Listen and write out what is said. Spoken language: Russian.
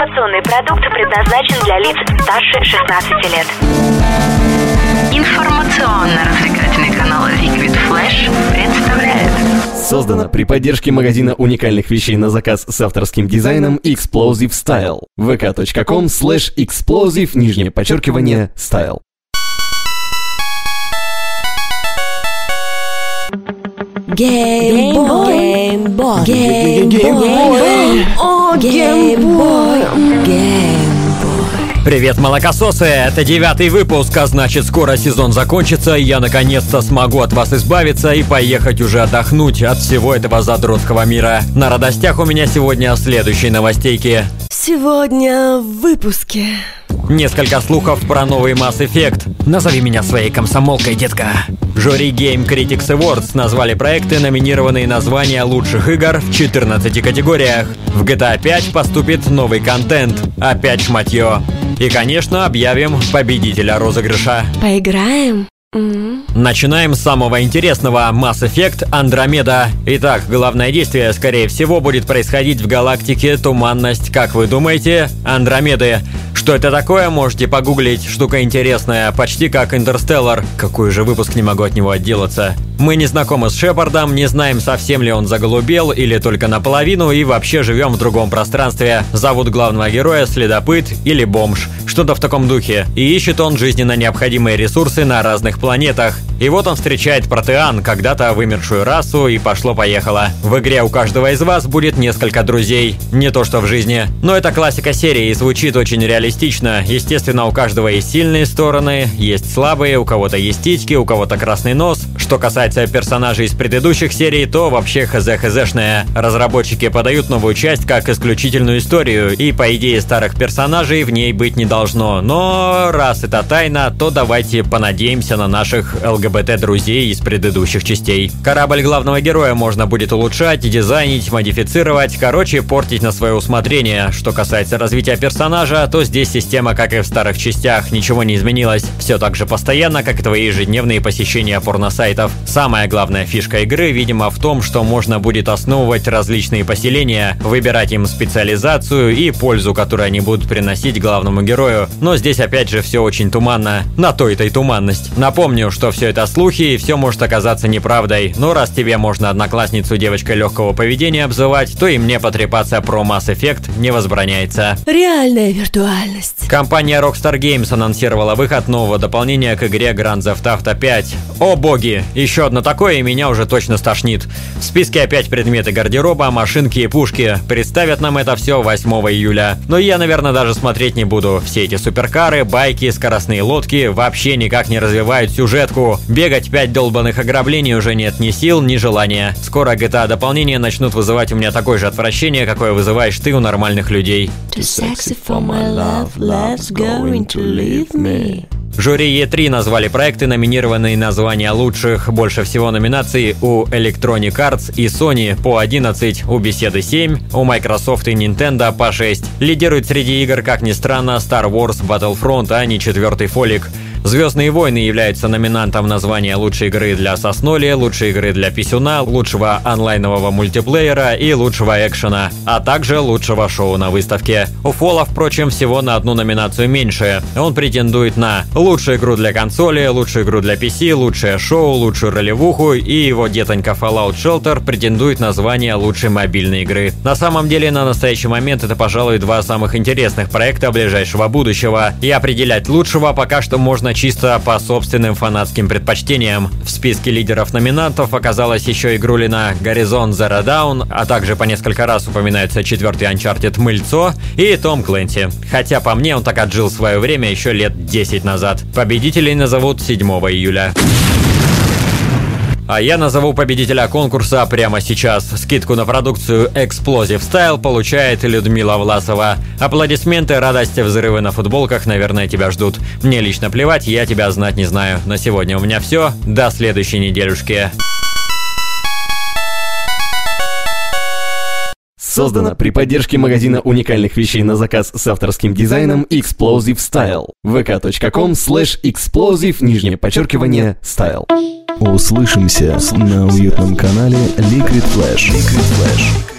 Информационный продукт предназначен для лиц старше 16 лет. Информационно-развлекательный канал Liquid Flash представляет. Создано при поддержке магазина уникальных вещей на заказ с авторским дизайном Explosive Style. vk.com slash explosive, нижнее подчеркивание, style. Геймбой. Геймбой. Геймбой. О, геймбой. Геймбой. Привет, молокососы! Это девятый выпуск, а значит скоро сезон закончится, и я наконец-то смогу от вас избавиться и поехать уже отдохнуть от всего этого задротского мира. На радостях у меня сегодня следующие новостейки. Сегодня в выпуске. Несколько слухов про новый Mass Effect. Назови меня своей комсомолкой, детка. Жюри Game Critics Awards назвали проекты, номинированные на звания лучших игр в 14 категориях. В GTA 5 поступит новый контент. Опять шматье. И, конечно, объявим победителя розыгрыша. Поиграем? Начинаем с самого интересного – Mass Effect Андромеда. Итак, главное действие, скорее всего, будет происходить в галактике Туманность, как вы думаете, Андромеды. Что это такое, можете погуглить, штука интересная, почти как Интерстеллар. Какой же выпуск не могу от него отделаться. Мы не знакомы с Шепардом, не знаем, совсем ли он заголубел или только наполовину, и вообще живем в другом пространстве. Зовут главного героя Следопыт или Бомж. Что-то в таком духе. И ищет он жизненно необходимые ресурсы на разных планетах. И вот он встречает Протеан, когда-то вымершую расу, и пошло-поехало. В игре у каждого из вас будет несколько друзей. Не то что в жизни. Но это классика серии и звучит очень реалистично. Естественно, у каждого есть сильные стороны, есть слабые, у кого-то есть титьки, у кого-то красный нос. Что касается персонажей из предыдущих серий, то вообще хз-хзшная. Разработчики подают новую часть как исключительную историю, и по идее старых персонажей в ней быть не должно. Но раз это тайна, то давайте понадеемся на наших ЛГБТ-друзей из предыдущих частей. Корабль главного героя можно будет улучшать, дизайнить, модифицировать, короче, портить на свое усмотрение. Что касается развития персонажа, то здесь система, как и в старых частях, ничего не изменилась. Все так же постоянно, как и твои ежедневные посещения порносайтов. Самая главная фишка игры, видимо, в том, что можно будет основывать различные поселения, выбирать им специализацию и пользу, которую они будут приносить главному герою. Но здесь опять же все очень туманно. На то это и туманность. Напомню, что все это слухи и все может оказаться неправдой. Но раз тебе можно одноклассницу девочкой легкого поведения обзывать, то и мне потрепаться про Mass Effect не возбраняется. Реальная виртуальность. Компания Rockstar Games анонсировала выход нового дополнения к игре Grand Theft Auto 5. О боги! Еще одно такое и меня уже точно стошнит. В списке опять предметы гардероба, машинки и пушки. Представят нам это все 8 июля. Но я, наверное, даже смотреть не буду. Все эти суперкары, байки, скоростные лодки вообще никак не развивают сюжетку. Бегать 5 долбанных ограблений уже нет ни сил, ни желания. Скоро GTA дополнения начнут вызывать у меня такое же отвращение, какое вызываешь ты у нормальных людей. Too sexy for my love, love's going to leave me. Жюри E3 назвали проекты, номинированные на звания лучших. Больше всего номинаций у Electronic Arts и Sony по 11, у Беседы 7, у Microsoft и Nintendo по 6. Лидирует среди игр, как ни странно, Star Wars Battlefront, а не четвертый фолик. Звездные войны являются номинантом на звание лучшей игры для сосноли, лучшей игры для писюна, лучшего онлайнового мультиплеера и лучшего экшена, а также лучшего шоу на выставке. У Фола, впрочем, всего на одну номинацию меньше. Он претендует на лучшую игру для консоли, лучшую игру для PC, лучшее шоу, лучшую ролевуху, и его детонька Fallout Shelter претендует на звание лучшей мобильной игры. На самом деле, на настоящий момент это, пожалуй, два самых интересных проекта ближайшего будущего, и определять лучшего пока что можно чисто по собственным фанатским предпочтениям. В списке лидеров номинантов оказалась еще игрулина Горизон Zero Dawn, а также по несколько раз упоминается четвертый Uncharted Мыльцо и Том Клэнси. Хотя по мне он так отжил свое время еще лет 10 назад. Победителей назовут 7 июля. А я назову победителя конкурса прямо сейчас. Скидку на продукцию Explosive Style получает Людмила Власова. Аплодисменты, радости, взрывы на футболках, наверное, тебя ждут. Мне лично плевать, я тебя знать не знаю. На сегодня у меня все. До следующей неделюшки. Создано при поддержке магазина уникальных вещей на заказ с авторским дизайном Explosive Style. vk.com slash explosive, нижнее подчеркивание, style. Услышимся на уютном канале Liquid Flash. Liquid Flash.